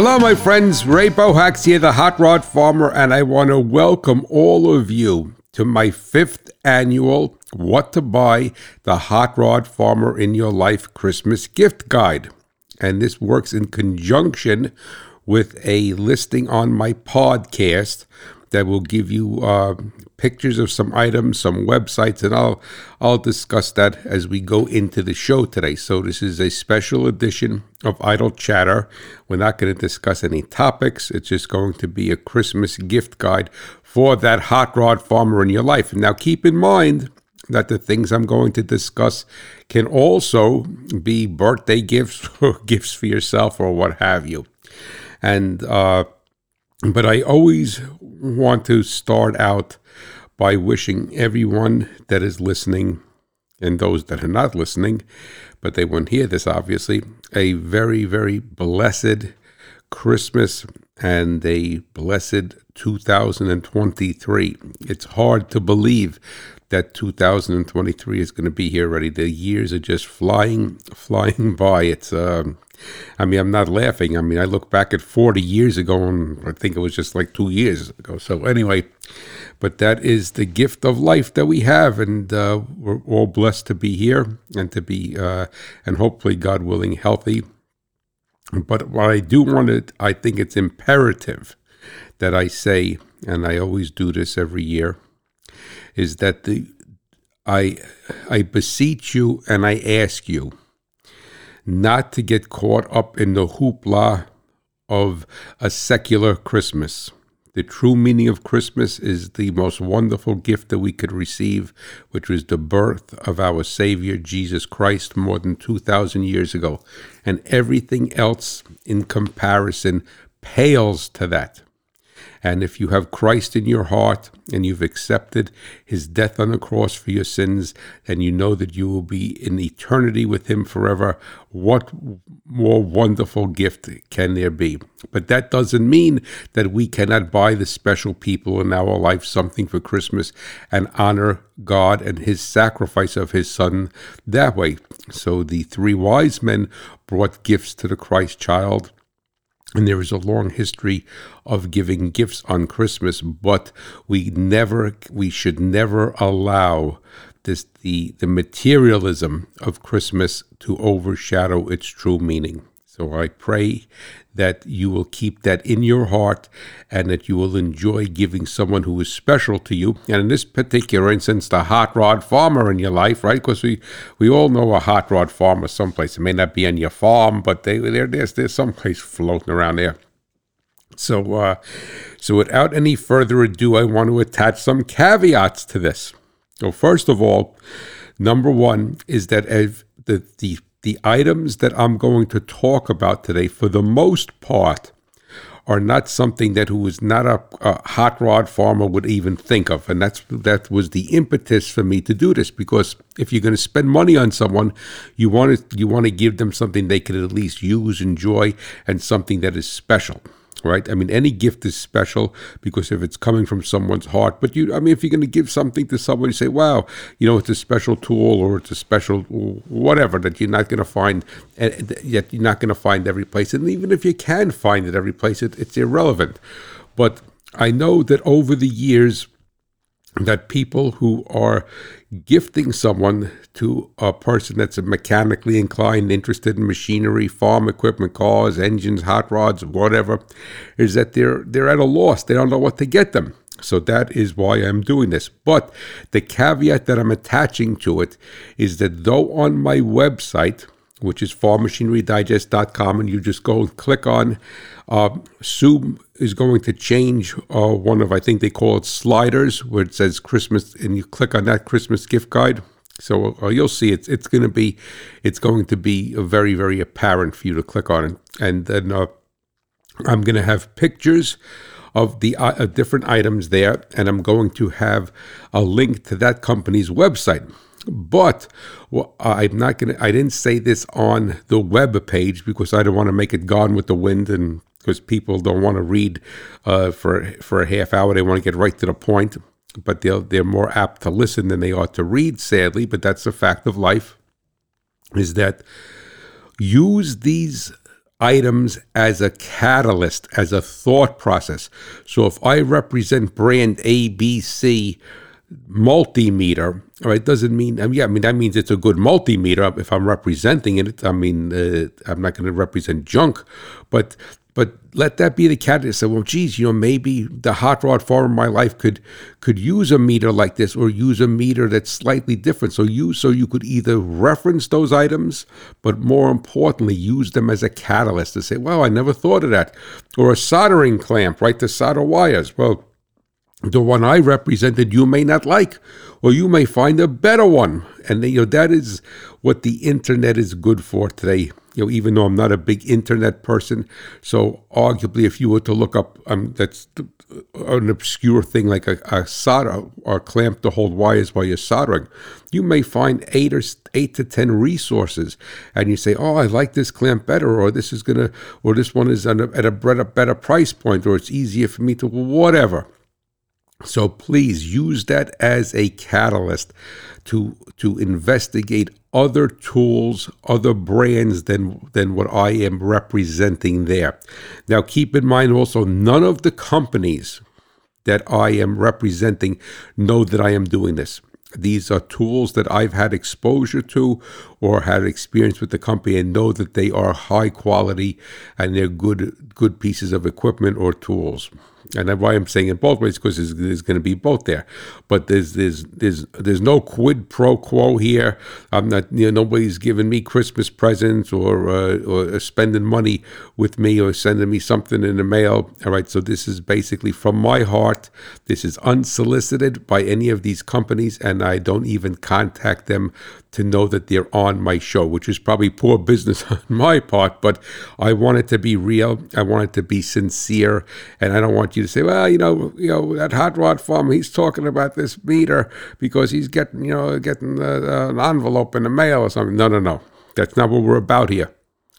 Hello, my friends. Ray Bohacz here, the Hot Rod Farmer, and I want to welcome all of you to my fifth annual What to Buy the Hot Rod Farmer in Your Life Christmas Gift Guide. And this works in conjunction with a listing on my podcast that will give you uh, pictures of some items, some websites, and I'll I'll discuss that as we go into the show today. So this is a special edition of Idle Chatter. We're not going to discuss any topics. It's just going to be a Christmas gift guide for that hot rod farmer in your life. Now keep in mind that the things I'm going to discuss can also be birthday gifts or gifts for yourself or what have you. And uh, but I always want to start out by wishing everyone that is listening and those that are not listening, but they won't hear this obviously, a very, very blessed Christmas and a blessed 2023. It's hard to believe that 2023 is going to be here already. The years are just flying, flying by. It's, um, I mean, I'm not laughing. I mean, I look back at 40 years ago and I think it was just like two years ago. So, anyway, but that is the gift of life that we have. And uh, we're all blessed to be here and to be, uh, and hopefully, God willing, healthy. But what I do want to, I think it's imperative that I say, and I always do this every year, is that the I I beseech you and I ask you not to get caught up in the hoopla of a secular Christmas. The true meaning of Christmas is the most wonderful gift that we could receive, which was the birth of our Savior Jesus Christ more than 2,000 years ago. And everything else in comparison pales to that. And if you have Christ in your heart and you've accepted his death on the cross for your sins, and you know that you will be in eternity with him forever, what more wonderful gift can there be? But that doesn't mean that we cannot buy the special people in our life something for Christmas and honor God and his sacrifice of his son that way. So the three wise men brought gifts to the Christ child and there is a long history of giving gifts on Christmas, but we never, we should never allow this the the materialism of Christmas to overshadow its true meaning. So I pray that you will keep that in your heart and that you will enjoy giving someone who is special to you. And in this particular instance, the hot rod farmer in your life, right? Because we, we all know a hot rod farmer someplace. It may not be on your farm, but they, they're, there's, there's someplace floating around there. So, uh, so without any further ado, I want to attach some caveats to this. So, first of all, number one is that the, the the items that I'm going to talk about today, for the most part, are not something that who is not a, a, hot rod farmer would even think of, and that's that was the impetus for me to do this. Because if you're going to spend money on someone, you want to you want to give them something they can at least use, enjoy, and something that is special right? I mean, any gift is special because if it's coming from someone's heart. But you, I mean, if you're going to give something to someone, you say, "Wow, you know, it's a special tool or it's a special whatever that you're not going to find, eh, yet you're not going to find every place. And even if you can find it every place, it, it's irrelevant. But I know that over the years that people who are gifting someone to a person that's mechanically inclined, interested in machinery, farm equipment, cars, engines, hot rods, whatever, is that they're they're at a loss. They don't know what to get them. So that is why I'm doing this. But the caveat that I'm attaching to it is that though on my website, which is farmmachinerydigest.com, and you just go and click on uh, Sue is going to change uh, one of, I think they call it sliders, where it says Christmas, and you click on that Christmas gift guide. So uh, you'll see it's it's going to be it's going to be very very apparent for you to click on it, and then uh, I'm going to have pictures of the uh, different items there, and I'm going to have a link to that company's website. But well, I'm not going to, I didn't say this on the web page because I don't want to make it gone with the wind and because people don't want to read uh, for, for a half hour. They want to get right to the point, but they're, they're more apt to listen than they are to read, sadly. But that's a fact of life is that use these items as a catalyst, as a thought process. So if I represent brand ABC multimeter, all right, doesn't mean, I mean, yeah, I mean, that means it's a good multimeter if I'm representing it. I mean, uh, I'm not going to represent junk, but let that be the catalyst. Say, well, geez, you know, maybe the hot rod farm of my life could could use a meter like this, or use a meter that's slightly different. So you so you could either reference those items, but more importantly, use them as a catalyst to say, well, I never thought of that, or a soldering clamp, right, to solder wires. Well, the one I represented you may not like, or you may find a better one. And you know that is what the internet is good for today you know, even though I'm not a big internet person. So arguably, if you were to look up, um, that's an obscure thing like a, a solder or a clamp to hold wires while you're soldering, you may find eight or eight to ten resources, and you say, "Oh, I like this clamp better," or "This is gonna," or "This one is at a better price point," or "It's easier for me to," whatever. So please use that as a catalyst to to investigate other tools, other brands than than what I am representing there. Now keep in mind also none of the companies that I am representing know that I am doing this. These are tools that I've had exposure to or had experience with the company and know that they are high quality and they're good good pieces of equipment or tools and why I'm saying it both ways because there's, there's going to be both there. But there's there's there's there's no quid pro quo here. I'm not you know nobody's giving me Christmas presents or uh, or spending money with me or sending me something in the mail. All right, so this is basically from my heart. This is unsolicited by any of these companies, and I don't even contact them to know that they're on my show, which is probably poor business on my part, but I want it to be real. I want it to be sincere. And I don't want you to say, well, you know, you know, that hot rod farm, he's talking about this meter because he's getting, you know, getting uh, an envelope in the mail or something. No, no, no. That's not what we're about here.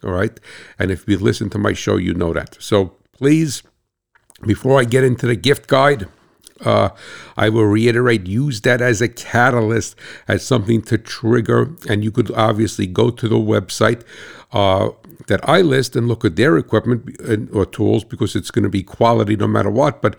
All right. And if you listen to my show, you know that. So please, before I get into the gift guide, uh, I will reiterate, use that as a catalyst, as something to trigger. And you could obviously go to the website uh, that I list and look at their equipment or tools because it's going to be quality no matter what. But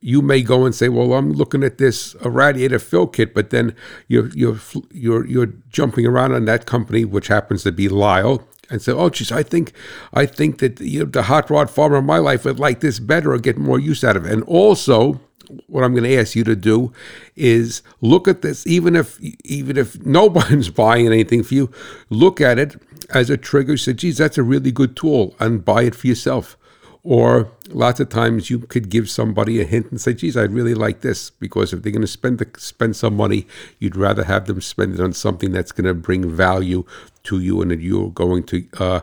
you may go and say, "Well, I'm looking at this radiator fill kit," but then you're you're you're you're jumping around on that company, which happens to be Lisle, and say, "Oh, geez, I think I think that you know, the hot rod farmer in my life would like this better or get more use out of it." And also, what I'm going to ask you to do is look at this even if even if no one's buying anything for you look at it as a trigger. Say geez that's a really good tool and buy it for yourself. Or lots of times you could give somebody a hint and say geez I'd really like this because if they're going to spend the, spend some money you'd rather have them spend it on something that's going to bring value to you and that you're going to uh,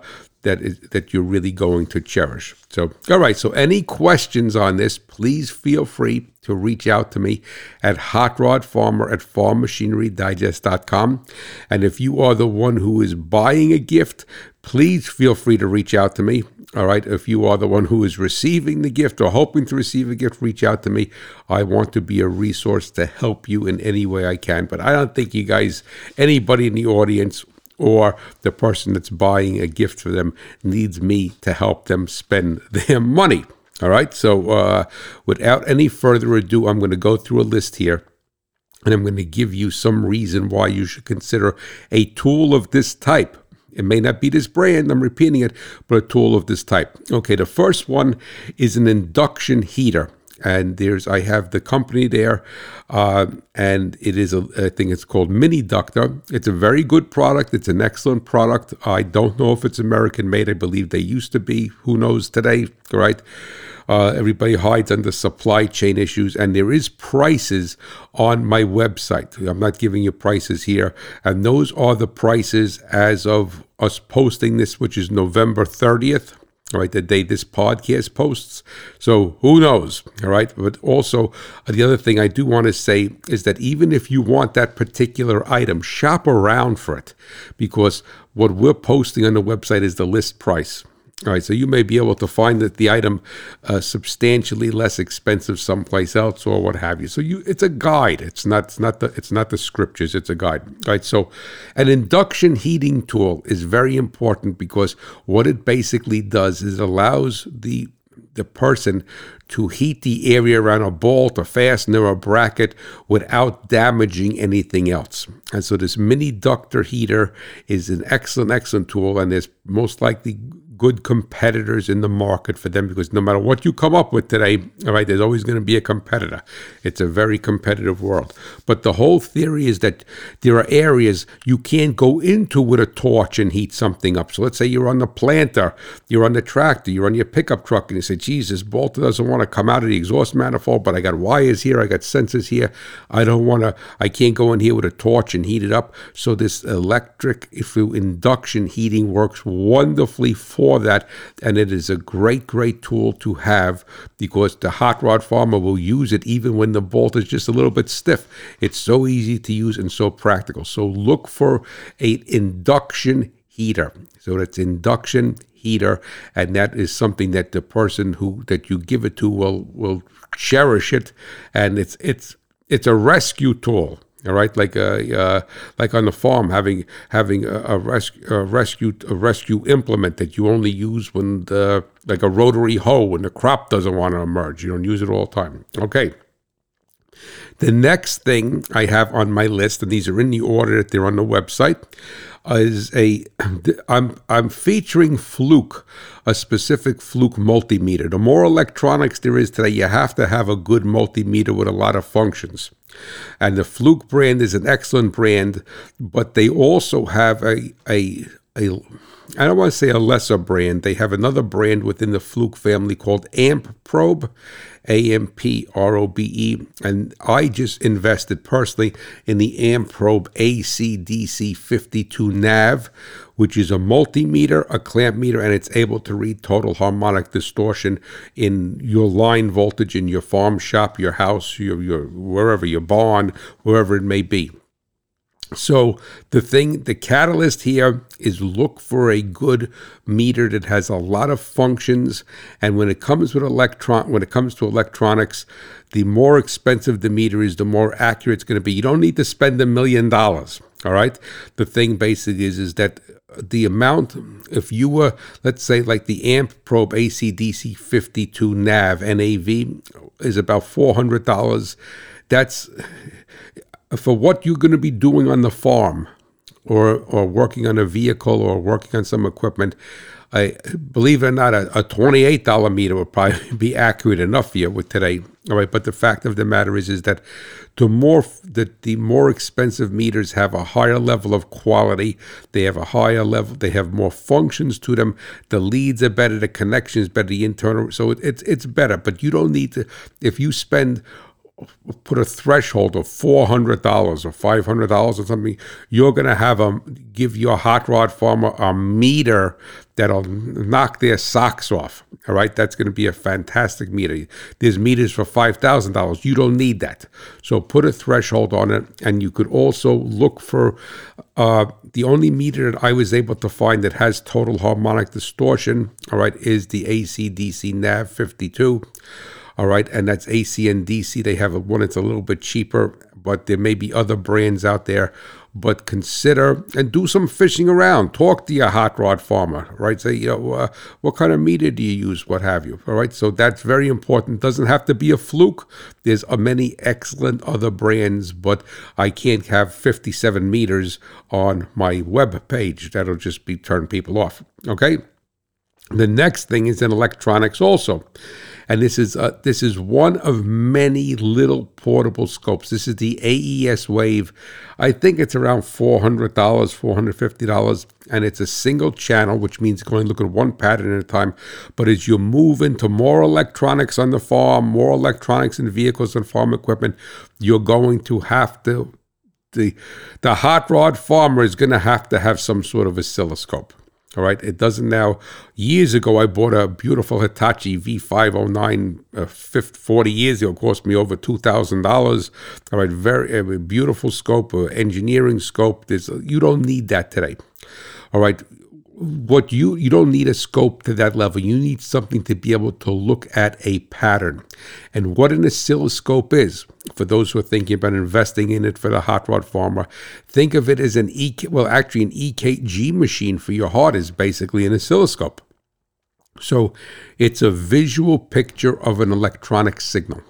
that is that you're really going to cherish. So, all right. So, any questions on this? Please feel free to reach out to me at hotrodfarmer at farmmachinerydigest.com. And if you are the one who is buying a gift, please feel free to reach out to me. All right. If you are the one who is receiving the gift or hoping to receive a gift, reach out to me. I want to be a resource to help you in any way I can. But I don't think you guys, anybody in the audience, or the person that's buying a gift for them needs me to help them spend their money. All right. So, uh, without any further ado, I'm going to go through a list here and I'm going to give you some reason why you should consider a tool of this type. It may not be this brand, I'm repeating it, but a tool of this type. Okay, the first one is an induction heater and there's I have the company there, uh, and it is a I think it's called Mini Ductor. It's a very good product. It's an excellent product. I don't know if it's American made. I believe they used to be. Who knows today? Right. Uh, everybody hides under supply chain issues, and there is prices on my website. I'm not giving you prices here, and those are the prices as of us posting this, which is November 30th all right, the day this podcast posts. So who knows? All right. But also, uh, the other thing I do want to say is that even if you want that particular item, shop around for it because what we're posting on the website is the list price. All right, so you may be able to find that the item uh, substantially less expensive someplace else or what have you. So you, it's a guide. It's not, it's not the, it's not the scriptures. It's a guide. All right. So, an induction heating tool is very important because what it basically does is allows the the person to heat the area around a bolt, a fastener, a bracket without damaging anything else. And so this mini ductor heater is an excellent, excellent tool, and there's most likely good competitors in the market for them because no matter what you come up with today, all right, there's always going to be a competitor. It's a very competitive world. But the whole theory is that there are areas you can't go into with a torch and heat something up. So let's say you're on the planter, you're on the tractor, you're on your pickup truck, and you say, Jesus, bolter doesn't want to come out of the exhaust manifold, but I got wires here, I got sensors here. I don't want to, I can't go in here with a torch and heat it up. So this electric, if induction heating works wonderfully for that. And it is a great, great tool to have because the hot rod farmer will use it even when the bolt is just a little bit stiff. It's so easy to use and so practical. So look for a induction heater. So it's induction heater, and that is something that the person who that you give it to will will cherish it, and it's it's it's a rescue tool. All right, like a uh, like on the farm, having having a, a, rescue a rescue a rescue implement that you only use when the like a rotary hoe when the crop doesn't want to emerge. You don't use it all the time. Okay. The next thing I have on my list, and these are in the order that they're on the website, is a I'm I'm featuring Fluke, a specific Fluke multimeter. The more electronics there is today, you have to have a good multimeter with a lot of functions. And the Fluke brand is an excellent brand, but they also have a a a I don't want to say a lesser brand. They have another brand within the Fluke family called Amprobe, A M P R O B E. And I just invested personally in the Amprobe ACDC 52 Nav, which is a multimeter, a clamp meter, and it's able to read total harmonic distortion in your line voltage in your farm shop, your house, your, your wherever, your barn, wherever it may be. So the thing, the catalyst here is look for a good meter that has a lot of functions. And when it comes with electron, when it comes to electronics, the more expensive the meter is, the more accurate it's going to be. You don't need to spend a million dollars. All right. The thing basically is is that the amount, if you were, let's say, like the Amp Probe ACDC 52 NAV NAV is about four hundred dollars. That's for what you're going to be doing on the farm or or working on a vehicle or working on some equipment, I believe it or not, a, a twenty-eight dollar meter would probably be accurate enough for you with today. All right, but the fact of the matter is, is that the more that the more expensive meters have a higher level of quality, they have a higher level, they have more functions to them. The leads are better, the connections better, the internal, so it, it's it's better. But you don't need to if you spend put a threshold of four hundred dollars or five hundred dollars or something, you're going to have a give your hot rod farmer a meter that'll knock their socks off. All right, that's going to be a fantastic meter. There's meters for five thousand dollars. You don't need that, so put a threshold on it, and you could also look for uh, the only meter that I was able to find that has total harmonic distortion. All right, is the ACDC NAV 52. All right, and that's AC and DC. They have one that's a little bit cheaper, but there may be other brands out there. But consider and do some fishing around. Talk to your hot rod farmer, right? Say, you know, uh, what kind of meter do you use? What have you? All right, so that's very important. Doesn't have to be a fluke. There's many excellent other brands, but I can't have 57 meters on my web page. That'll just be turn people off. Okay. The next thing is in electronics also and this is uh, this is one of many little portable scopes. This is the AES Wave. I think it's around four hundred dollars, four hundred fifty dollars, and it's a single channel, which means you can only look at one pattern at a time. But as you move into more electronics on the farm, more electronics in vehicles and farm equipment, you're going to have to the the hot rod farmer is going to have to have some sort of oscilloscope. All right, it doesn't now. Years ago, I bought a beautiful Hitachi V509, uh, 50, 40 years ago. It cost me over two thousand dollars. All right, very uh, beautiful scope, uh, engineering scope. There's you don't need that today. All right, what you you don't need a scope to that level. You need something to be able to look at a pattern. And what an oscilloscope is for those who are thinking about investing in it for the hot rod farmer think of it as an ek well actually an ekg machine for your heart is basically an oscilloscope. So it's a visual picture of an electronic signal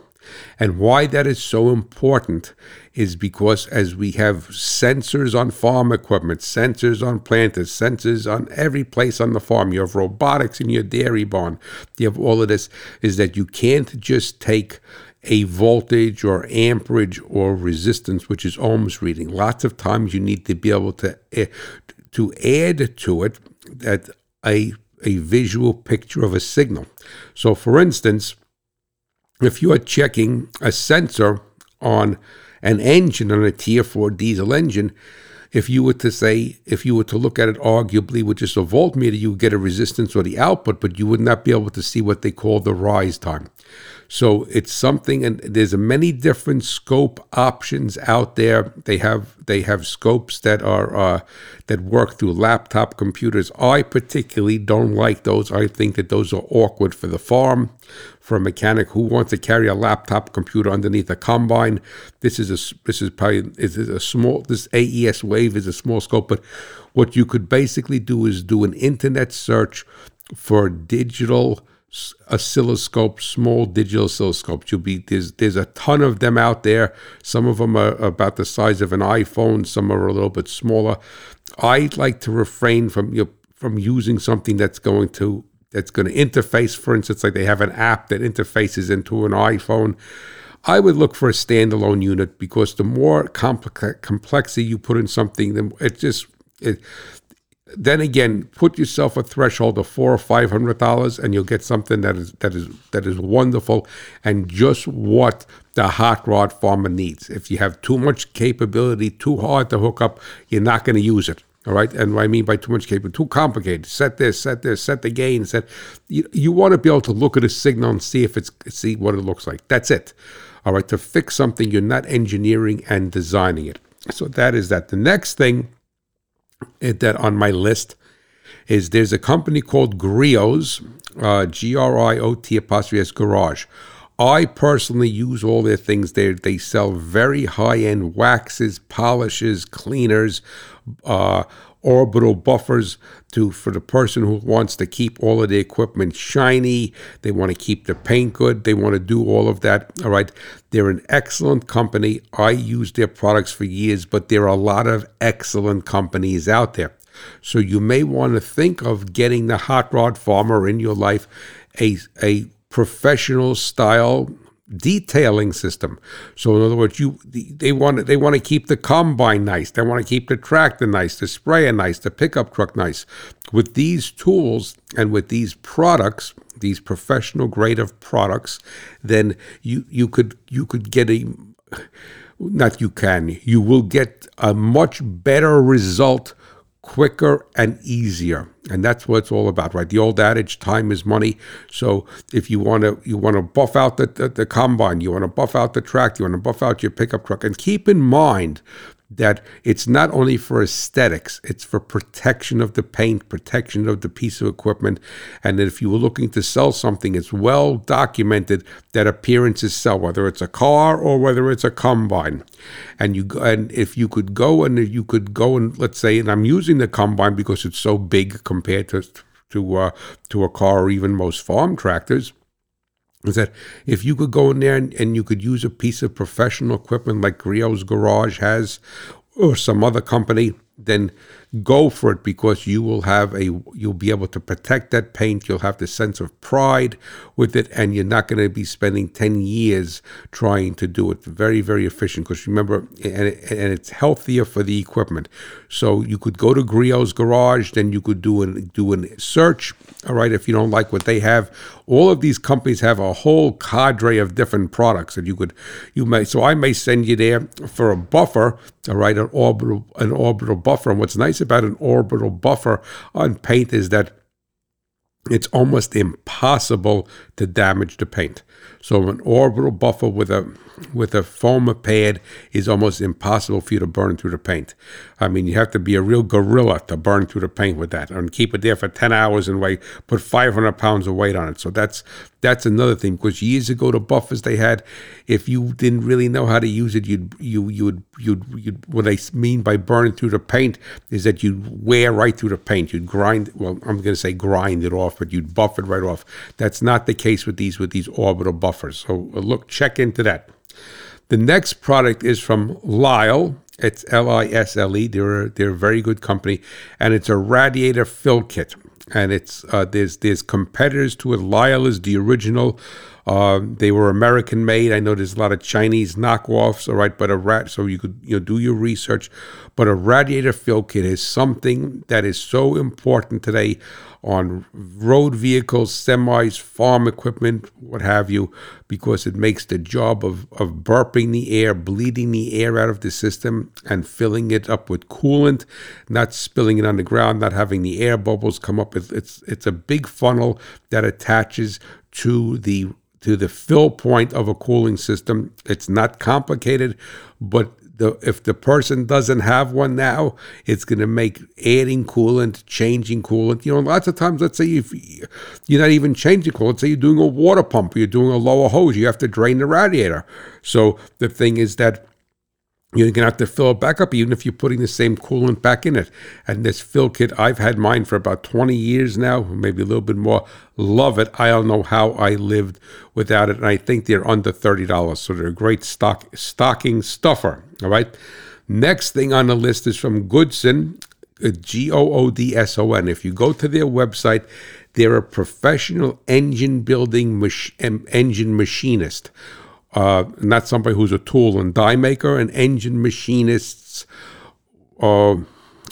and why that is so important is because as we have sensors on farm equipment, sensors on planters, sensors on every place on the farm, you have robotics in your dairy barn, you have all of this, is that you can't just take a voltage or amperage or resistance, which is ohms reading. Lots of times you need to be able to uh, to add to it that a a visual picture of a signal. So, for instance, if you are checking a sensor on an engine on a tier 4 diesel engine, if you were to say, if you were to look at it arguably with just a voltmeter, you would get a resistance or the output, but you would not be able to see what they call the rise time. So it's something, and there's many different scope options out there. They have they have scopes that are uh, that work through laptop computers. I particularly don't like those. I think that those are awkward for the farm, for a mechanic who wants to carry a laptop computer underneath a combine. This is a this is probably is a small this AES wave is a small scope, but what you could basically do is do an internet search for digital oscilloscopes, small digital oscilloscopes. You'll be there's there's a ton of them out there. Some of them are about the size of an iPhone. Some are a little bit smaller. I'd like to refrain from you know, from using something that's going to that's going to interface. For instance, like they have an app that interfaces into an iPhone. I would look for a standalone unit because the more complex complexity you put in something, then it just it, then again, put yourself a threshold of four or five hundred dollars, and you'll get something that is that is that is wonderful and just what the hot rod farmer needs. If you have too much capability, too hard to hook up, you're not going to use it. All right, and what I mean by too much capability, too complicated. Set this, set this, set the gain. Set. You, you want to be able to look at a signal and see if it's see what it looks like. That's it. All right, to fix something, you're not engineering and designing it. So that is that. The next thing that on my list is there's a company called Griot's, uh, G R I O T apostrophe S Garage. I personally use all their things. They they sell very high end waxes, polishes, cleaners, uh, orbital buffers to for the person who wants to keep all of the equipment shiny. They want to keep the paint good. They want to do all of that. All right. They're an excellent company. I use their products for years, but there are a lot of excellent companies out there. So you may want to think of getting the hot rod farmer in your life a a professional style detailing system. So in other words, you they want to, they want to keep the combine nice, they want to keep the tractor nice, the sprayer nice, the pickup truck nice. With these tools and with these products, these professional grade of products, then you you could you could get a not you can you will get a much better result quicker and easier. And that's what it's all about right? The old adage time is money. So if you want to you want to buff out the, the, the combine you want to buff out the track you want to buff out your pickup truck. And keep in mind that it's not only for aesthetics, it's for protection of the paint, protection of the piece of equipment. And if you were looking to sell something, it's well documented that appearances sell, whether it's a car or whether it's a combine. And you and if you could go and you could go and let's say, and I'm using the combine because it's so big compared to to uh, to a car or even most farm tractors is that if you could go in there and, and you could use a piece of professional equipment like Griot's Garage has, or some other company, then go for it because you will have a you'll be able to protect that paint. You'll have the sense of pride with it and you're not going to be spending 10 years trying to do it. Very very efficient because remember and, and it's healthier for the equipment. So you could go to Griot's garage then you could do an do a search all right if you don't like what they have. All of these companies have a whole cadre of different products that you could you may so I may send you there for a buffer all right an orbital an orbital buffer. And what's nice about an orbital buffer on paint is that it's almost impossible to damage the paint. So an orbital buffer with a with a foam pad is almost impossible for you to burn through the paint. I mean, you have to be a real gorilla to burn through the paint with that, and keep it there for ten hours and weigh put 500 pounds of weight on it. So that's that's another thing. Because years ago, the buffers they had, if you didn't really know how to use it, you'd you you would you'd, you'd what I mean by burning through the paint is that you'd wear right through the paint. You'd grind. Well, I'm going to say grind it off, but you'd buff it right off. That's not the case with these with these orbital buffers. So uh, look, check into that. The next product is from Lisle. It's L I S L E. They're they're a very good company, and it's a radiator fill kit. And it's uh, there's there's competitors to it. Lisle is the original. Uh, they were American made. I know there's a lot of Chinese knockoffs, all right, but a rat. So you could you know do your research. But a radiator fill kit is something that is so important today on road vehicles, semis, farm equipment, what have you, because it makes the job of, of burping the air, bleeding the air out of the system, and filling it up with coolant, not spilling it on the ground, not having the air bubbles come up. It's it's, it's a big funnel that attaches to the to the fill point of a cooling system. It's not complicated, but the if the person doesn't have one now, it's going to make adding coolant, changing coolant. You know, lots of times, let's say if you're not even changing coolant, say you're doing a water pump, you're doing a lower hose, you have to drain the radiator. So the thing is that you're going to have to fill it back up, even if you're putting the same coolant back in it. And this fill kit, I've had mine for about 20 years now, maybe a little bit more. Love it. I don't know how I lived without it. And I think they're under $30. So they're a great stock stocking stuffer. All right. Next thing on the list is from Goodson, uh, G O O D S O N. If you go to their website, they're a professional engine building mach- engine machinist uh, not somebody who's a tool and die maker, an engine machinist's uh,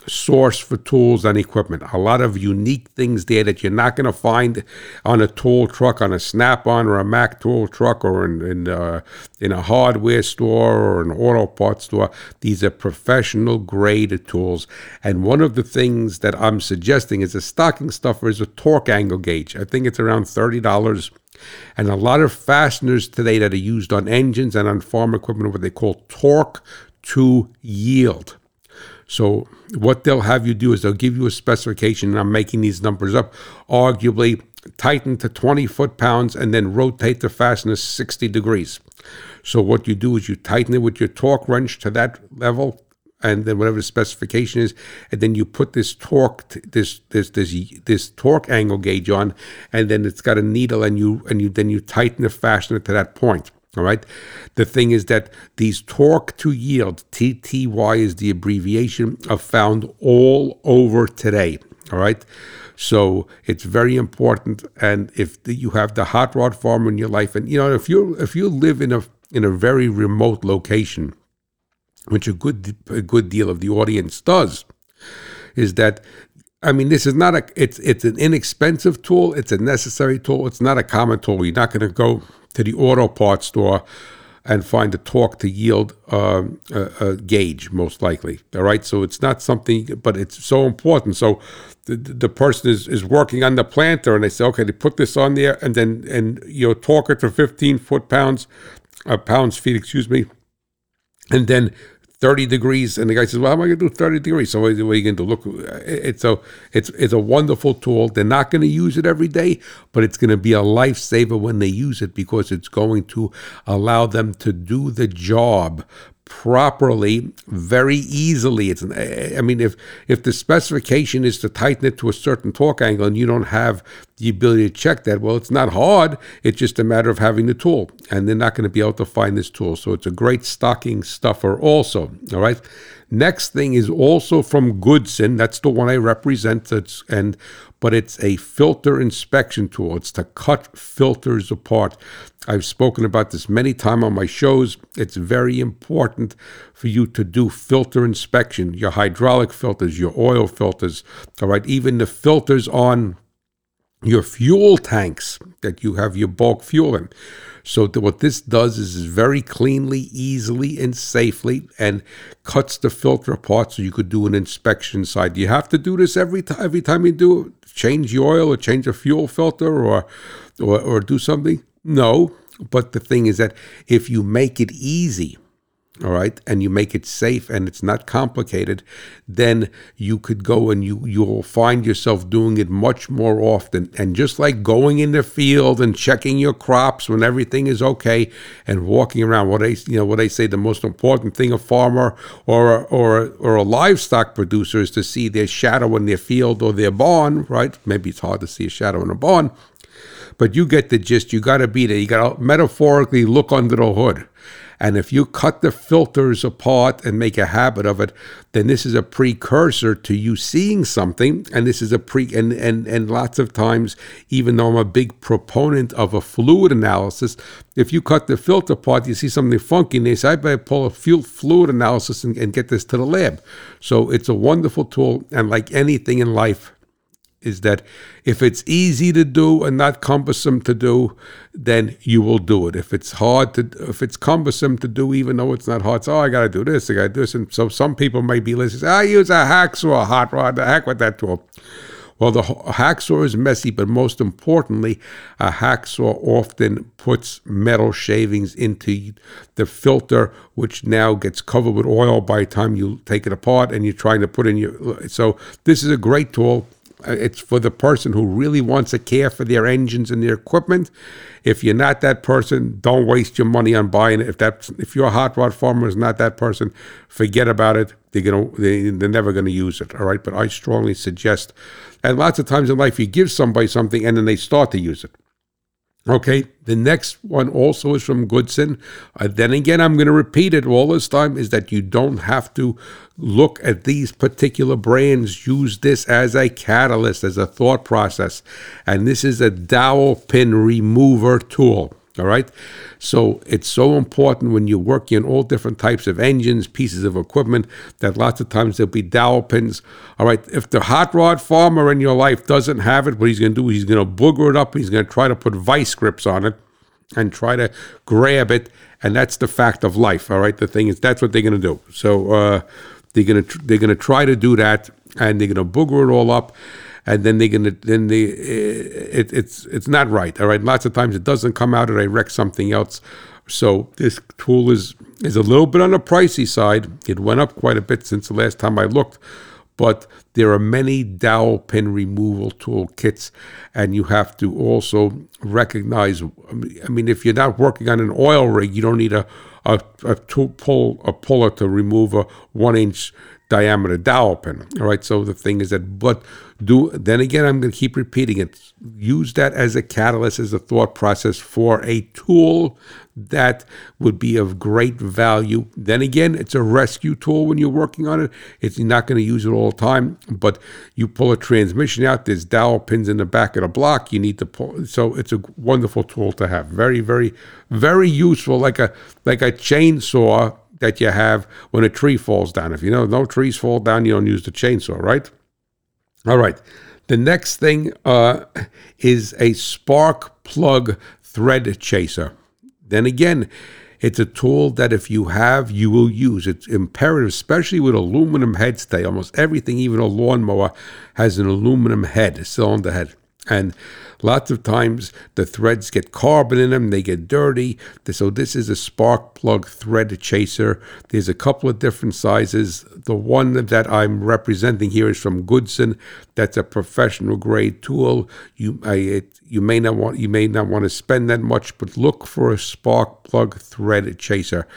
source for tools and equipment. A lot of unique things there that you're not going to find on a tool truck, on a Snap-on or a Mac tool truck, or in in, uh, in a hardware store or an auto parts store. These are professional grade tools. And one of the things that I'm suggesting is a stocking stuffer is a torque angle gauge. I think it's around thirty dollars and a lot of fasteners today that are used on engines and on farm equipment, what they call torque to yield. So what they'll have you do is they'll give you a specification, and I'm making these numbers up, arguably tighten to 20 foot pounds and then rotate the fastener 60 degrees. So what you do is you tighten it with your torque wrench to that level, and then whatever the specification is, and then you put this torque, this this this this torque angle gauge on, and then it's got a needle, and you and you then you tighten the fastener to that point. All right. The thing is that these torque to yield (TTY) is the abbreviation of found all over today. All right. So it's very important, and if you have the hot rod farmer in your life, and you know if you if you live in a in a very remote location which a good a good deal of the audience does, is that I mean this is not a it's it's an inexpensive tool, it's a necessary tool, it's not a common tool. You're not going to go to the auto parts store and find a torque to yield uh, gauge most likely. All right, so it's not something, but it's so important. So the, the person is, is working on the planter and they say, okay, they put this on there and then and you torque it to 15 foot pounds, uh, pounds feet, excuse me, and then 30 degrees and the guy says well how am i going to do 30 degrees? So what are you going to do? Look it's a it's it's a wonderful tool. They're not going to use it every day but it's going to be a lifesaver when they use it because it's going to allow them to do the job properly very easily. It's I mean if if the specification is to tighten it to a certain torque angle and you don't have the ability to check that, well it's not hard. It's just a matter of having the tool. And they're not going to be able to find this tool. So it's a great stocking stuffer also. All right. Next thing is also from Goodson. That's the one I represent. That's and but it's a filter inspection tool. It's to cut filters apart. I've spoken about this many times on my shows. It's very important for you to do filter inspection, your hydraulic filters, your oil filters, all right, even the filters on your fuel tanks that you have your bulk fuel in. So what this does is, is very cleanly, easily, and safely, and cuts the filter apart so you could do an inspection side. You have to do this every time. Every time you do change the oil or change the fuel filter or, or, or do something? No. But the thing is that if you make it easy, all right? And you make it safe and it's not complicated then you could go and you you'll find yourself doing it much more often. And just like going in the field and checking your crops when everything is okay and walking around what they you know what they say the most important thing a farmer or a, or or a livestock producer is to see their shadow in their field or their barn right? Maybe it's hard to see a shadow in a barn but you get the gist. You got to be there. You got to metaphorically look under the hood and if you cut the filters apart and make a habit of it, then this is a precursor to you seeing something. And this is a pre and and and lots of times, even though I'm a big proponent of a fluid analysis, if you cut the filter apart, you see something funky, and they say, I better pull a fluid analysis and, and get this to the lab. So it's a wonderful tool, and like anything in life, is that if it's easy to do and not cumbersome to do, then you will do it. If it's hard to, if it's cumbersome to do, even though it's not hard, so oh, I got to do this, I got to do this. And so some people may be listening, I use a hacksaw, a hot rod, the heck with that tool. Well, the hacksaw is messy, but most importantly, a hacksaw often puts metal shavings into the filter, which now gets covered with oil by the time you take it apart and you're trying to put in your. So, this is a great tool. It's for the person who really wants to care for their engines and their equipment. If you're not that person, don't waste your money on buying it. If that's if your hot rod farmer is not that person, forget about it. They're gonna they, they're never gonna use it. All right, but I strongly suggest. And lots of times in life, you give somebody something and then they start to use it. Okay, the next one also is from Goodson. Uh, then again, I'm going to repeat it all this time is that you don't have to look at these particular brands. Use this as a catalyst, as a thought process. And this is a dowel pin remover tool. All right. So it's so important when you're working on all different types of engines, pieces of equipment, that lots of times there'll be dowel pins. All right. If the hot rod farmer in your life doesn't have it, what he's going to do, he's going to booger it up. He's going to try to put vice grips on it and try to grab it. And that's the fact of life. All right. The thing is, that's what they're going to do. So uh, they're going to they're going to try to do that, and they're going to booger it all up and then they're gonna then they eh, it, it's it's not right. All right, lots of times it doesn't come out, or I wreck something else. So this tool is is a little bit on the pricey side. It went up quite a bit since the last time I looked, but there are many dowel pin removal tool kits, and you have to also recognize. I mean, if you're not working on an oil rig, you don't need a a, a tool pull a puller to remove a one inch diameter dowel pin. All right. So the thing is that, but do then again, I'm going to keep repeating it. Use that as a catalyst, as a thought process for a tool that would be of great value. Then again, it's a rescue tool when you're working on it. It's you're not going to use it all the time, but you pull a transmission out. There's dowel pins in the back of the block. You need to pull. So it's a wonderful tool to have. Very, very, very useful. Like a like a chainsaw that you have when a tree falls down. If you know no trees fall down, you don't use the chainsaw, right? All right. The next thing uh, is a spark plug thread chaser. Then again, it's a tool that if you have, you will use. It's imperative, especially with aluminum heads today. Almost everything, even a lawnmower, has an aluminum head, a cylinder head. And lots of times the threads get carbon in them, they get dirty. So, this is a spark plug thread chaser. There's a couple of different sizes. The one that I'm representing here is from Goodson. That's a professional grade tool. You, I, it, you may not want you may not want to spend that much, but look for a spark plug thread chaser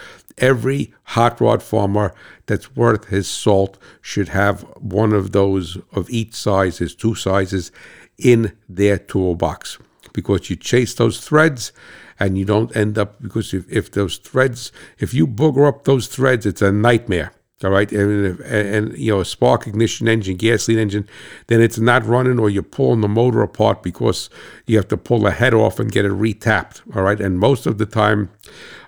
every hot rod farmer that's worth his salt should have one of those of each size, his two sizes, in their toolbox because you chase those threads and you don't end up because if, if those threads if you booger up those threads it's a nightmare all right? And, and, and, you know a spark ignition engine gasoline engine then it's not running or you're pulling the motor apart because you have to pull the head off and get it retapped all right? And most of the time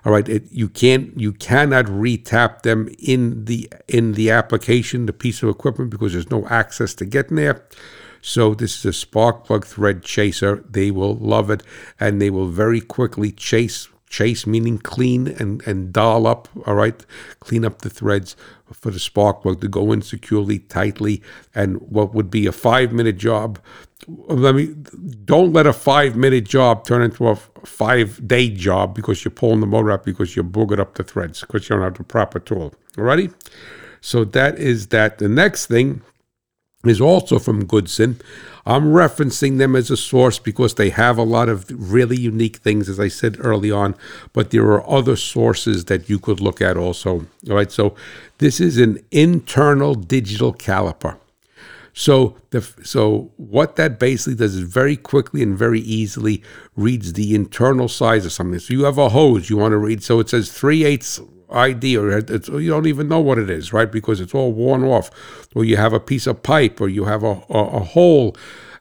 all right it, you can't you cannot retap them in the in the application the piece of equipment because there's no access to getting there so this is a spark plug thread chaser. They will love it and they will very quickly chase chase meaning clean and, and doll up, all right? Clean up the threads for the spark plug to go in securely, tightly, and what would be a five minute job. Let me don't let a five minute job turn into a five day job because you're pulling the motor up because you're boogered up the threads because you don't have the proper tool. Alrighty? So that is that. The next thing is also from Goodson. I'm referencing them as a source because they have a lot of really unique things, as I said early on, but there are other sources that you could look at also. All right, so this is an internal digital caliper. So the so what that basically does is very quickly and very easily reads the internal size of something. So you have a hose you want to read. So it says three eighths ID or you don't even know what it is, right? Because it's all worn off. Or you have a piece of pipe or you have a, a, a hole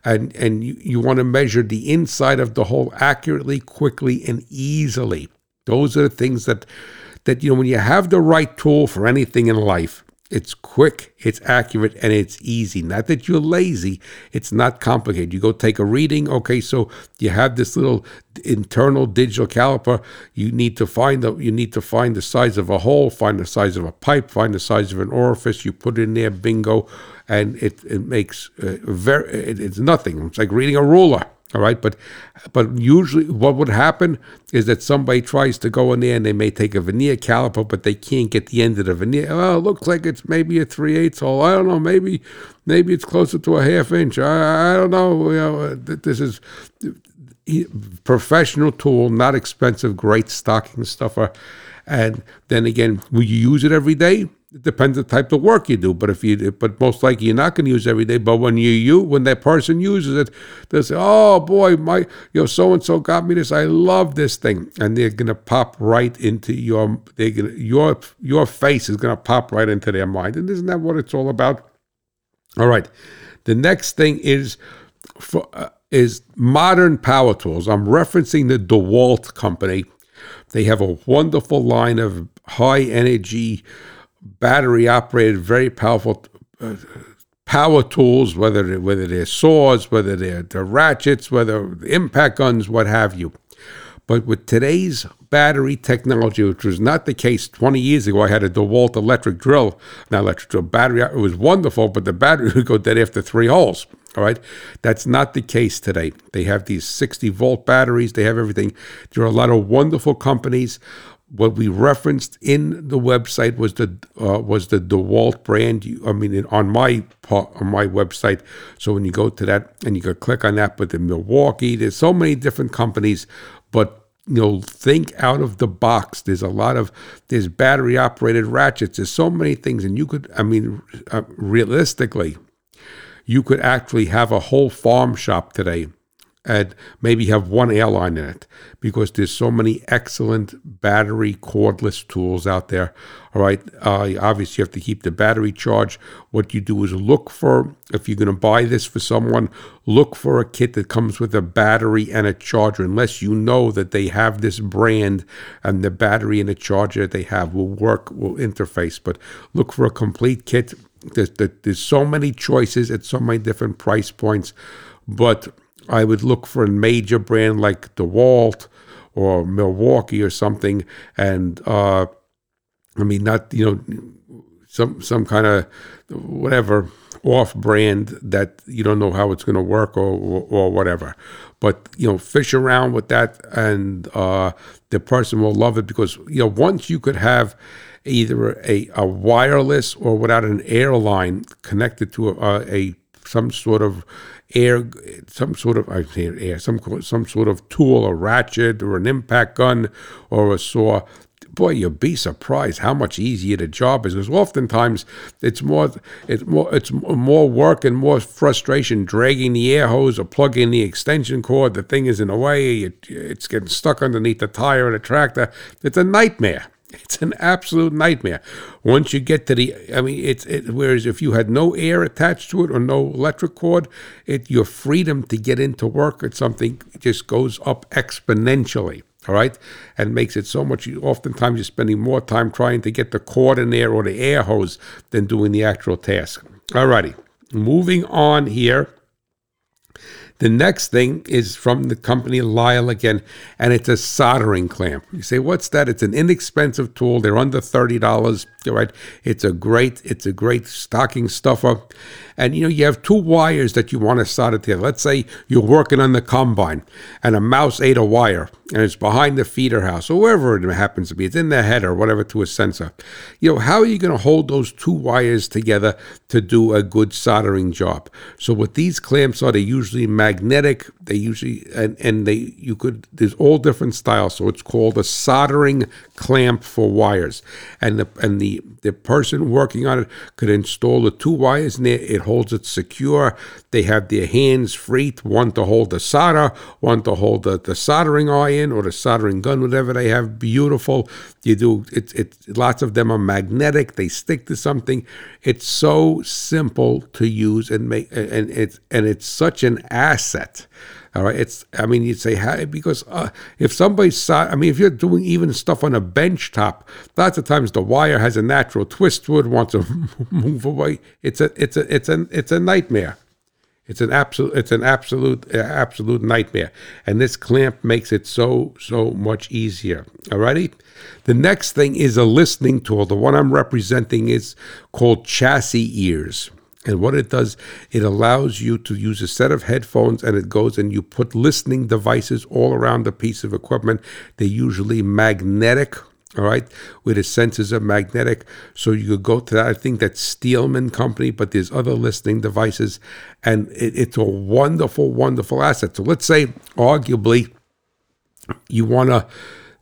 and, and you, you want to measure the inside of the hole accurately, quickly, and easily. Those are the things that, that, you know, when you have the right tool for anything in life, it's quick, it's accurate, and it's easy. Not that you're lazy, it's not complicated. You go take a reading, okay, so you have this little internal digital caliper. You need to find the you need to find the size of a hole, find the size of a pipe, find the size of an orifice, you put it in there, bingo, and it, it makes uh, very it, it's nothing. It's like reading a ruler. All right, but but usually what would happen is that somebody tries to go in there and they may take a vernier caliper, but they can't get the end of the vernier. Oh, it looks like it's maybe a three eighths hole. I don't know. Maybe maybe it's closer to a half inch. I, I don't know. You know, this is professional tool, not expensive, great stocking stuffer. Uh, and then again, will you use it every day? It depends the type of work you do, but if you, but most likely you're not going to use every day. But when you, you, when that person uses it, they say, "Oh boy, my, you know, so and so got me this. I love this thing," and they're going to pop right into your, they're your, your face is going to pop right into their mind, and isn't that what it's all about? All right, the next thing is for uh, is modern power tools. I'm referencing the DeWalt company. They have a wonderful line of high energy battery operated, very powerful uh, power tools, whether they're, whether they're saws, whether they're, they're ratchets, whether impact guns, what have you. But with today's battery technology, which was not the case 20 years ago, I had a DeWalt electric drill, not electric drill, battery. It was wonderful, but the battery would go dead after three holes. All right. That's not the case today. They have these 60 volt batteries, they have everything. There are a lot of wonderful companies what we referenced in the website was the uh, was the DeWalt brand. I mean, on my on my website. So when you go to that and you can click on that, but the Milwaukee, there's so many different companies, but you know, think out of the box. There's a lot of there's battery operated ratchets. There's so many things, and you could, I mean, uh, realistically, you could actually have a whole farm shop today and maybe have one airline in it because there's so many excellent battery cordless tools out there. All right. Uh, obviously, you have to keep the battery charged. What you do is look for, if you're going to buy this for someone, look for a kit that comes with a battery and a charger, unless you know that they have this brand and the battery and the charger that they have will work, will interface. But look for a complete kit. There's, there's so many choices at so many different price points. But I would look for a major brand like DeWalt or Milwaukee or something, and uh, I mean not you know some some kind of whatever off brand that you don't know how it's going to work or, or, or whatever. But you know, fish around with that, and uh, the person will love it because you know once you could have either a, a wireless or without an airline connected to a, a some sort of air, some sort of I say air, some some sort of tool, a ratchet or an impact gun or a saw. Boy, you'd be surprised how much easier the job is. Because oftentimes it's more, it's more, it's more work and more frustration dragging the air hose or plugging the extension cord. The thing is in the way. It, it's getting stuck underneath the tire of the tractor. It's a nightmare. It's an absolute nightmare. Once you get to the, I mean, it's it, whereas if you had no air attached to it or no electric cord, it your freedom to get into work at something just goes up exponentially. All right, and makes it so much. Oftentimes, you're spending more time trying to get the cord in there or the air hose than doing the actual task. All righty, moving on here. The next thing is from the company Lisle again, and it's a soldering clamp. You say, what's that? It's an inexpensive tool. They're under thirty dollars. Right? It's a great, it's a great stocking stuffer. And you know, you have two wires that you want to solder together. Let's say you're working on the combine and a mouse ate a wire and it's behind the feeder house or wherever it happens to be. It's in the head or whatever to a sensor. You know, how are you going to hold those two wires together to do a good soldering job? So what these clamps are, they're usually magnetic. They usually and, and they you could there's all different styles. So it's called a soldering clamp for wires. And the and the the person working on it could install the two wires in there. It holds it secure. They have their hands free, one to hold the solder, one to hold the, the soldering iron or the soldering gun, whatever they have. Beautiful. You do it. It lots of them are magnetic. They stick to something. It's so simple to use and make, and it's and it's such an asset. All right, it's. I mean, you'd say how because uh, if somebody's, I mean, if you're doing even stuff on a bench top, lots of times the wire has a natural twist to it, wants to move away. It's a, it's a, it's a, it's a nightmare. It's an absolute, it's an absolute, absolute nightmare. And this clamp makes it so, so much easier. Alrighty. The next thing is a listening tool. The one I'm representing is called Chassis Ears. And what it does, it allows you to use a set of headphones and it goes and you put listening devices all around the piece of equipment. They're usually magnetic, all right, where the sensors are magnetic. So you could go to that. I think that's Steelman Company, but there's other listening devices. And it, it's a wonderful, wonderful asset. So let's say, arguably, you want to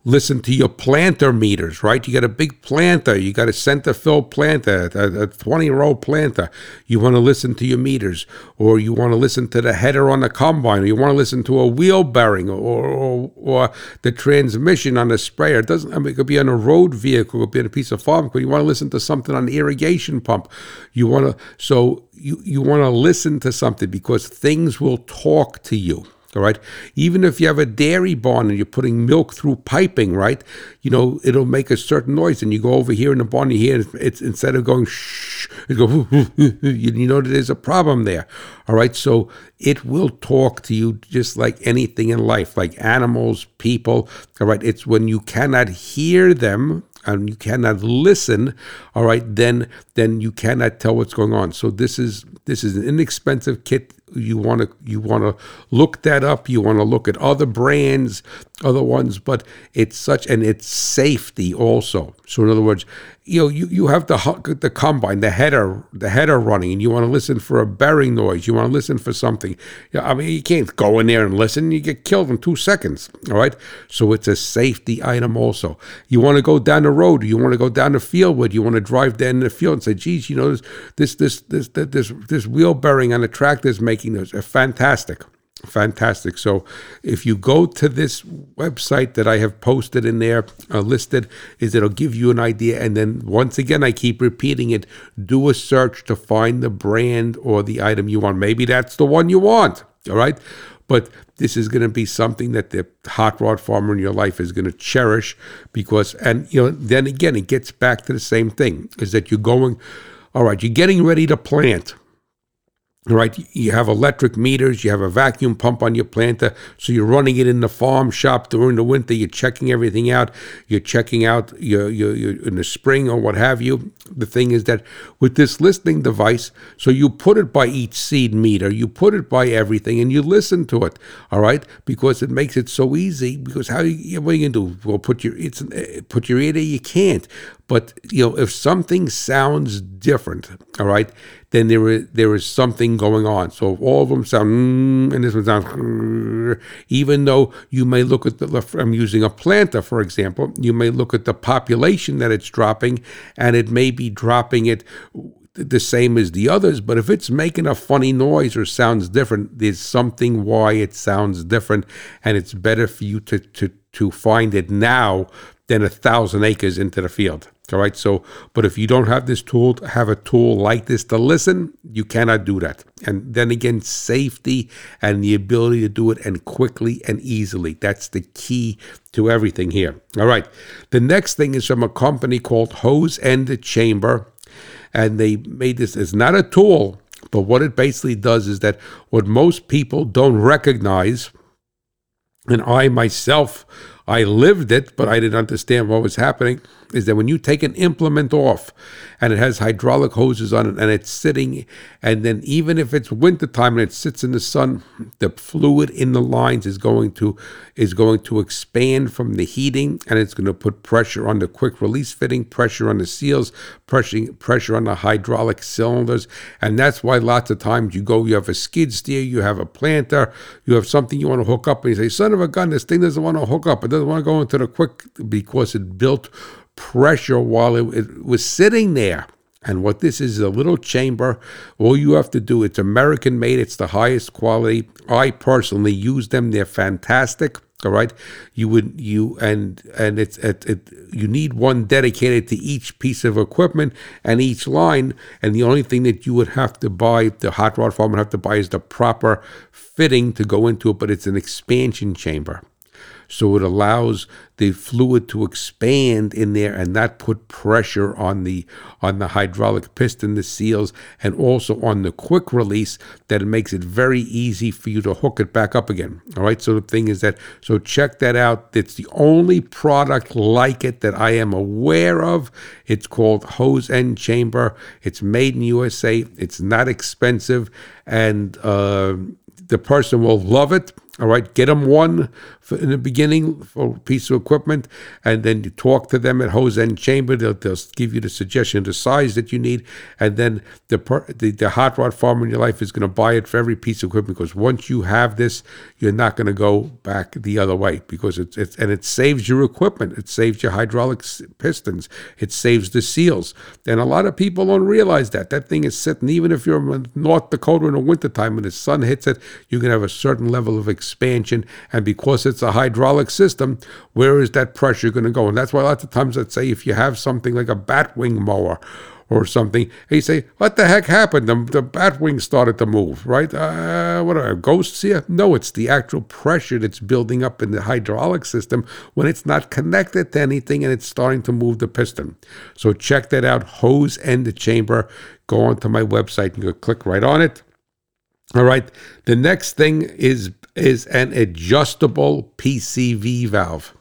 listen to your planter meters, right? You got a big planter, you got a center fill planter, a 20 row planter. You want to listen to your meters, or you want to listen to the header on the combine, or you want to listen to a wheel bearing, or, or, or the transmission on the sprayer. It doesn't, I mean, it could be on a road vehicle, it could be on a piece of farm, but you want to listen to something on the irrigation pump. You want to, so you, you want to listen to something because things will talk to you. All right. Even if you have a dairy barn and you're putting milk through piping, right? You know, it'll make a certain noise. And you go over here in the barn, you hear it's, it's instead of going shh, it go, you know there's a problem there. All right. So it will talk to you just like anything in life, like animals, people. All right. It's when you cannot hear them and you cannot listen all right then then you cannot tell what's going on so this is this is an inexpensive kit you want to you want to look that up you want to look at other brands other ones but it's such and it's safety also. So in other words you know you, you have the the combine the header the header running and you want to listen for a bearing noise you want to listen for something. I mean you can't go in there and listen you get killed in two seconds all right? So it's a safety item also. You want to go down the road you want to go down the field with you want to drive down the field and say geez you know this this this this this, this wheel bearing on the tractor is making this uh, fantastic fantastic. So if you go to this website that I have posted in there, uh, listed, is it'll give you an idea. And then once again, I keep repeating it, do a search to find the brand or the item you want. Maybe that's the one you want. All right. But this is going to be something that the hot rod farmer in your life is going to cherish because, and you know, then again, it gets back to the same thing is that you're going, all right, you're getting ready to plant right? You have electric meters, you have a vacuum pump on your planter, so you're running it in the farm shop during the winter. You're checking everything out. You're checking out your, your, your in the spring or what have you. The thing is that with this listening device, so you put it by each seed meter, you put it by everything, and you listen to it. All right, because it makes it so easy. Because how you, what are you gonna do? Well, put your it's put your ear there. You can't. But you know, if something sounds different, all right, then there is something going on. So if all of them sound mm, and this one sounds, even though you may look at the, I'm using a planta for example, you may look at the population that it's dropping, and it may be dropping it the same as the others, but if it's making a funny noise or sounds different, there's something why it sounds different, and it's better for you to to to find it now than a thousand acres into the field. All right. So, but if you don't have this tool, have a tool like this to listen, you cannot do that. And then again, safety and the ability to do it and quickly and easily. That's the key to everything here. All right. The next thing is from a company called Hose End Chamber. And they made this, it's not a tool, But what it basically does is that what most people don't recognize, and I myself, I lived it, but I didn't understand what was happening is that when you take an implement off and it has hydraulic hoses on it and it's sitting, and then even if it's wintertime and it sits in the sun, the fluid in the lines is going to is going to expand from the heating and it's going to put pressure on the quick release fitting, pressure on the seals, pressure pressure on the hydraulic cylinders, and that's why lots of times you go, you have a skid steer, you have a planter, you have something you want to hook up, and you say, "Son of a gun, this thing doesn't want to hook up. It doesn't want to go into the quick because it built." Pressure while it, it was sitting there. And what this is, is a little chamber. All you have to do, it's American made, it's the highest quality. I personally use them, they're fantastic. All right, you would you and and it's it, it, you need one dedicated to each piece of equipment and each line. And the only thing that you would have to buy, the hot rod farm would have to buy, is the proper fitting to go into it. But it's an expansion chamber. So it allows the fluid to expand in there and not put pressure on the on the hydraulic piston, the seals, and also on the quick release that it makes it very easy for you to hook it back up again. All right. So the thing is that so check that out. It's the only product like it that I am aware of. It's called hose end chamber. It's made in USA. It's not expensive, and uh, the person will love it. All right, get them one in the beginning for a piece of equipment, and then you talk to them at Hose End Chamber. They'll, they'll give you the suggestion, the size that you need, and then the, the, the hot rod farmer in your life is going to buy it for every piece of equipment because once you have this, you're not going to go back the other way because it's, it's and it saves your equipment. It saves your hydraulic pistons. It saves the seals. And a lot of people don't realize that that thing is sitting. Even if you're in North Dakota in the wintertime when the sun hits it, you can have a certain level of expansion. And because it's a hydraulic system, where is that pressure going to go? And that's why lots of times I'd say if you have something like a batwing mower or something, you say, what the heck happened? The, the batwing started to move, right? Uh, what are ghosts here? No, it's the actual pressure that's building up in the hydraulic system when it's not connected to anything and it's starting to move the piston. So check that out, hose end the chamber. Go onto my website and you click right on it. All right. The next thing is is an adjustable PCV valve.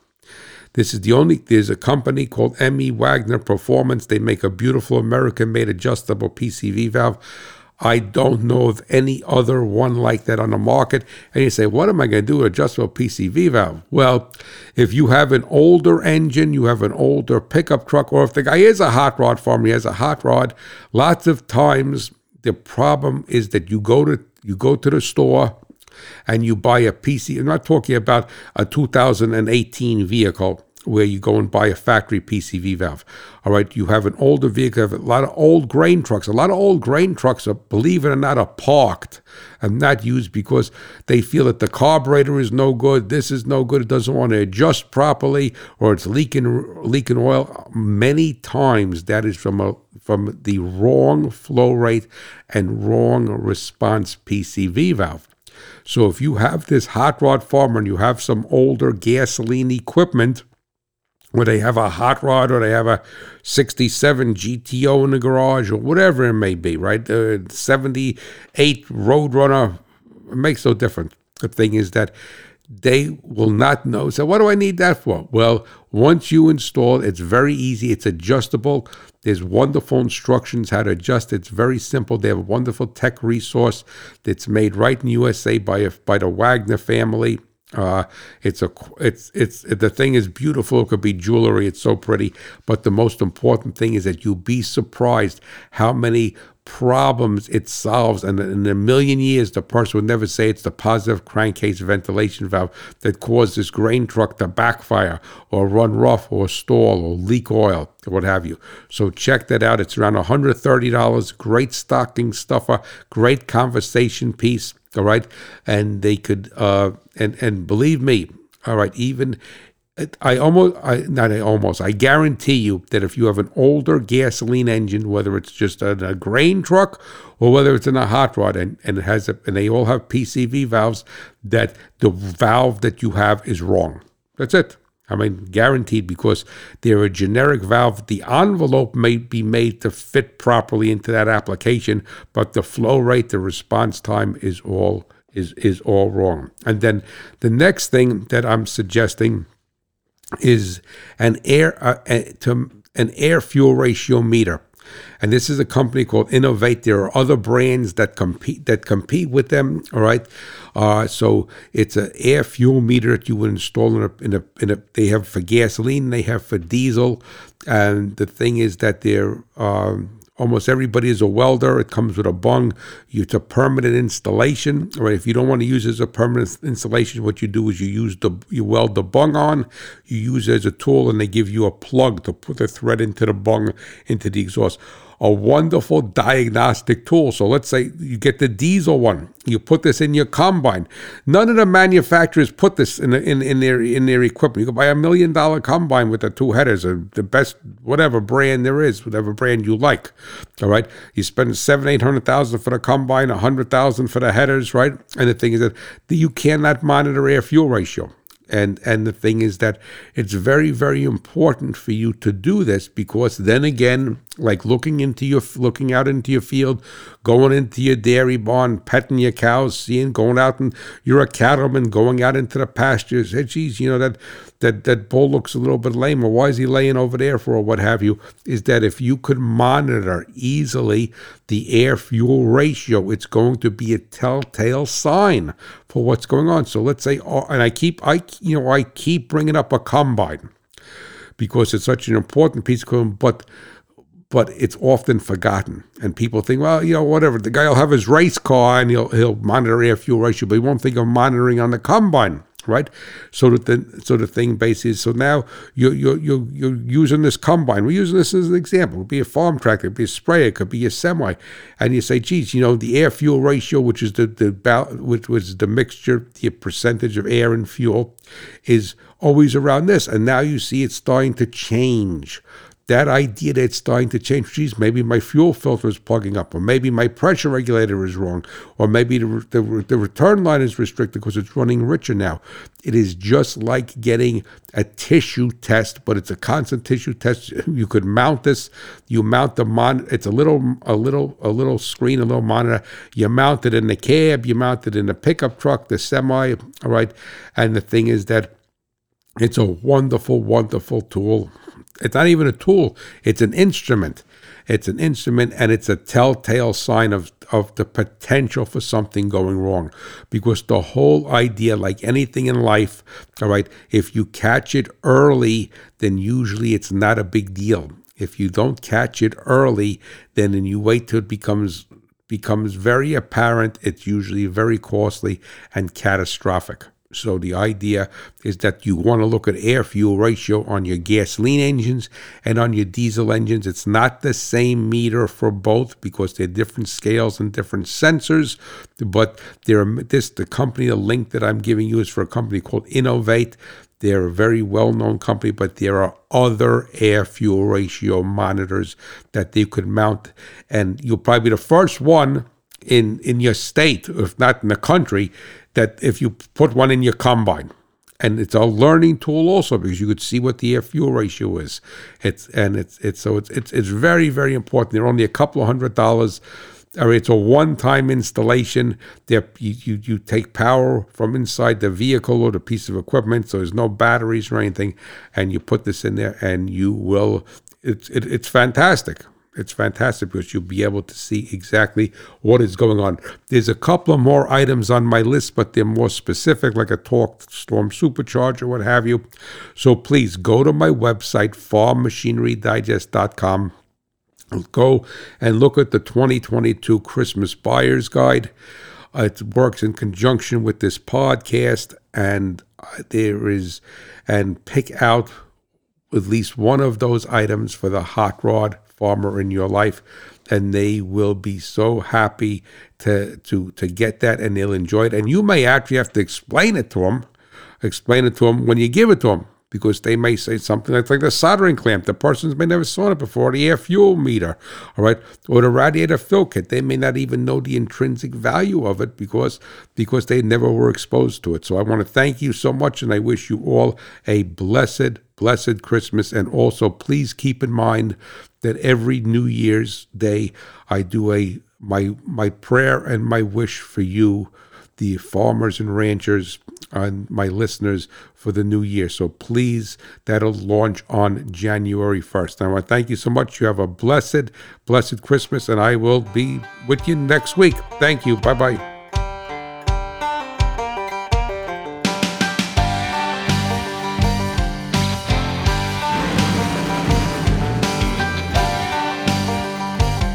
This is the only, there's a company called M.E. Wagner Performance. They make a beautiful American made adjustable PCV valve. I don't know of any other one like that on the market. And you say, what am I going to do with adjustable PCV valve? Well, if you have an older engine, you have an older pickup truck, or if the guy is a hot rod farmer, he has a hot rod, lots of times the problem is that you go to you go to the store and you buy a PC. I'm not talking about a 2018 vehicle where you go and buy a factory PCV valve. All right, you have an older vehicle, a lot of old grain trucks. A lot of old grain trucks are, believe it or not, are parked and not used because they feel that the carburetor is no good, this is no good, it doesn't want to adjust properly, or it's leaking leaking oil. Many times that is from a from the wrong flow rate and wrong response PCV valve. So if you have this hot rod farmer and you have some older gasoline equipment, where they have a hot rod or they have a 67 GTO in the garage or whatever it may be, right? The 78 Roadrunner it makes no difference. The thing is that they will not know. So, what do I need that for? Well, once you install, it's very easy. It's adjustable. There's wonderful instructions how to adjust. It's very simple. They have a wonderful tech resource that's made right in USA by a, by the Wagner family. Uh, it's a it's it's the thing is beautiful. It could be jewelry. It's so pretty. But the most important thing is that you'll be surprised how many problems it solves. And in a million years, the person would never say it's the positive crankcase ventilation valve that caused this grain truck to backfire or run rough or stall or leak oil or what have you. So check that out. It's around $130. Great stocking stuffer, great conversation piece. All right. And they could, uh, and, and believe me, all right, even I almost, I not almost, I guarantee you that if you have an older gasoline engine, whether it's just a, a grain truck or whether it's in a hot rod, and, and it has, a, and they all have PCV valves, that the valve that you have is wrong. That's it. I mean, guaranteed because they're a generic valve. The envelope may be made to fit properly into that application, but the flow rate, the response time is all is is all wrong. And then the next thing that I'm suggesting is an air uh, to an air fuel ratio meter and this is a company called Innovate. There are other brands that compete that compete with them. All right, uh, so it's an air fuel meter that you would install in a, in a in a. They have for gasoline, they have for diesel, and the thing is that they're. Um, almost everybody is a welder. It comes with a bung. It's a permanent installation. Right? If you don't want to use it as a permanent installation, what you do is you use the you weld the bung on. You use it as a tool, and they give you a plug to put the thread into the bung into the exhaust a wonderful diagnostic tool. So let's say you get the diesel one, you put this in your combine. None of the manufacturers put this in, in, in their in their equipment. You can buy a million dollar combine with the two headers, or the best whatever brand there is, whatever brand you like. All right, you spend seven eight hundred thousand for the combine, a hundred thousand for the headers, right? And the thing is that you cannot monitor air fuel ratio and and the thing is that it's very very important for you to do this because then again like looking into your looking out into your field going into your dairy barn petting your cows seeing going out and you're a cattleman going out into the pastures hey geez you know that that that bull looks a little bit lame or why is he laying over there for or what have you is that if you could monitor easily the air fuel ratio it's going to be a telltale sign for what's going on. So let's say oh, and i keep i you know i keep bringing up a combine because it's such an important piece of equipment but but it's often forgotten. And people think, well, you know, whatever. The guy will have his race car and he'll he'll monitor air fuel ratio, but he won't think of monitoring on the combine right? So that the so the thing basically so now you're you're you're, you're using this combine. We're using this as an example. It could be a farm tractor, it could be a sprayer, it could be a semi, and you say, geez, you know, the air fuel ratio, which is the the which was the mixture, the percentage of air and fuel, is always around this, and now you see it's starting to change that idea that it's starting to change. Geez, maybe my fuel filter is plugging up, or maybe my pressure regulator is wrong, or maybe the, the, the return line is restricted because it's running richer now. It is just like getting a tissue test, but it's a constant tissue test. You could mount this. You mount the mon. It's a little, a little, a little screen, a little monitor. You mount it in the cab. You mount it in the pickup truck, the semi. All right, and the thing is that it's a wonderful, wonderful tool it's not even a tool, it's an instrument. It's an instrument and it's a telltale sign of, of the potential for something going wrong. Because the whole idea, like anything in life, all right, if you catch it early, then usually it's not a big deal. If you don't catch it early, then and you wait till it becomes becomes very apparent, it's usually very costly and catastrophic. So the idea is that you want to look at air fuel ratio on your gasoline engines and on your diesel engines. It's not the same meter for both because they're different scales and different sensors. But there this the company, the link that I'm giving you is for a company called Innovate. They're a very well known company, but there are other air fuel ratio monitors that they could mount. And you'll probably be the first one in, in your state, if not in the country, that if you put one in your combine, and it's a learning tool also because you could see what the air fuel ratio is. It's and it's it's so it's it's it's very very important. They're only a couple of hundred dollars. Or it's a one-time installation. You, you you take power from inside the vehicle or the piece of equipment, so there's no batteries or anything, and you put this in there, and you will. It's it, it's fantastic. It's fantastic because you'll be able to see exactly what is going on. There's a couple of more items on my list, but they're more specific, like a TorqStorm supercharger, what have you. So please go to my website, farmmachinerydigest.com. Go and look at the 2022 Christmas Buyer's Guide. It works in conjunction with this podcast, and there is, and pick out at least one of those items for the hot rod farmer in your life and they will be so happy to to to get that and they'll enjoy it and you may actually have to explain it to them explain it to them when you give it to them because they may say something like, like the soldering clamp. The persons may never saw it before, the air fuel meter, all right, or the radiator fill kit. They may not even know the intrinsic value of it because because they never were exposed to it. So I want to thank you so much, and I wish you all a blessed, blessed Christmas. And also, please keep in mind that every New Year's Day I do a my my prayer and my wish for you, the farmers and ranchers and my listeners for the new year. So please, that'll launch on January 1st. I want to thank you so much. You have a blessed, blessed Christmas, and I will be with you next week. Thank you. Bye bye.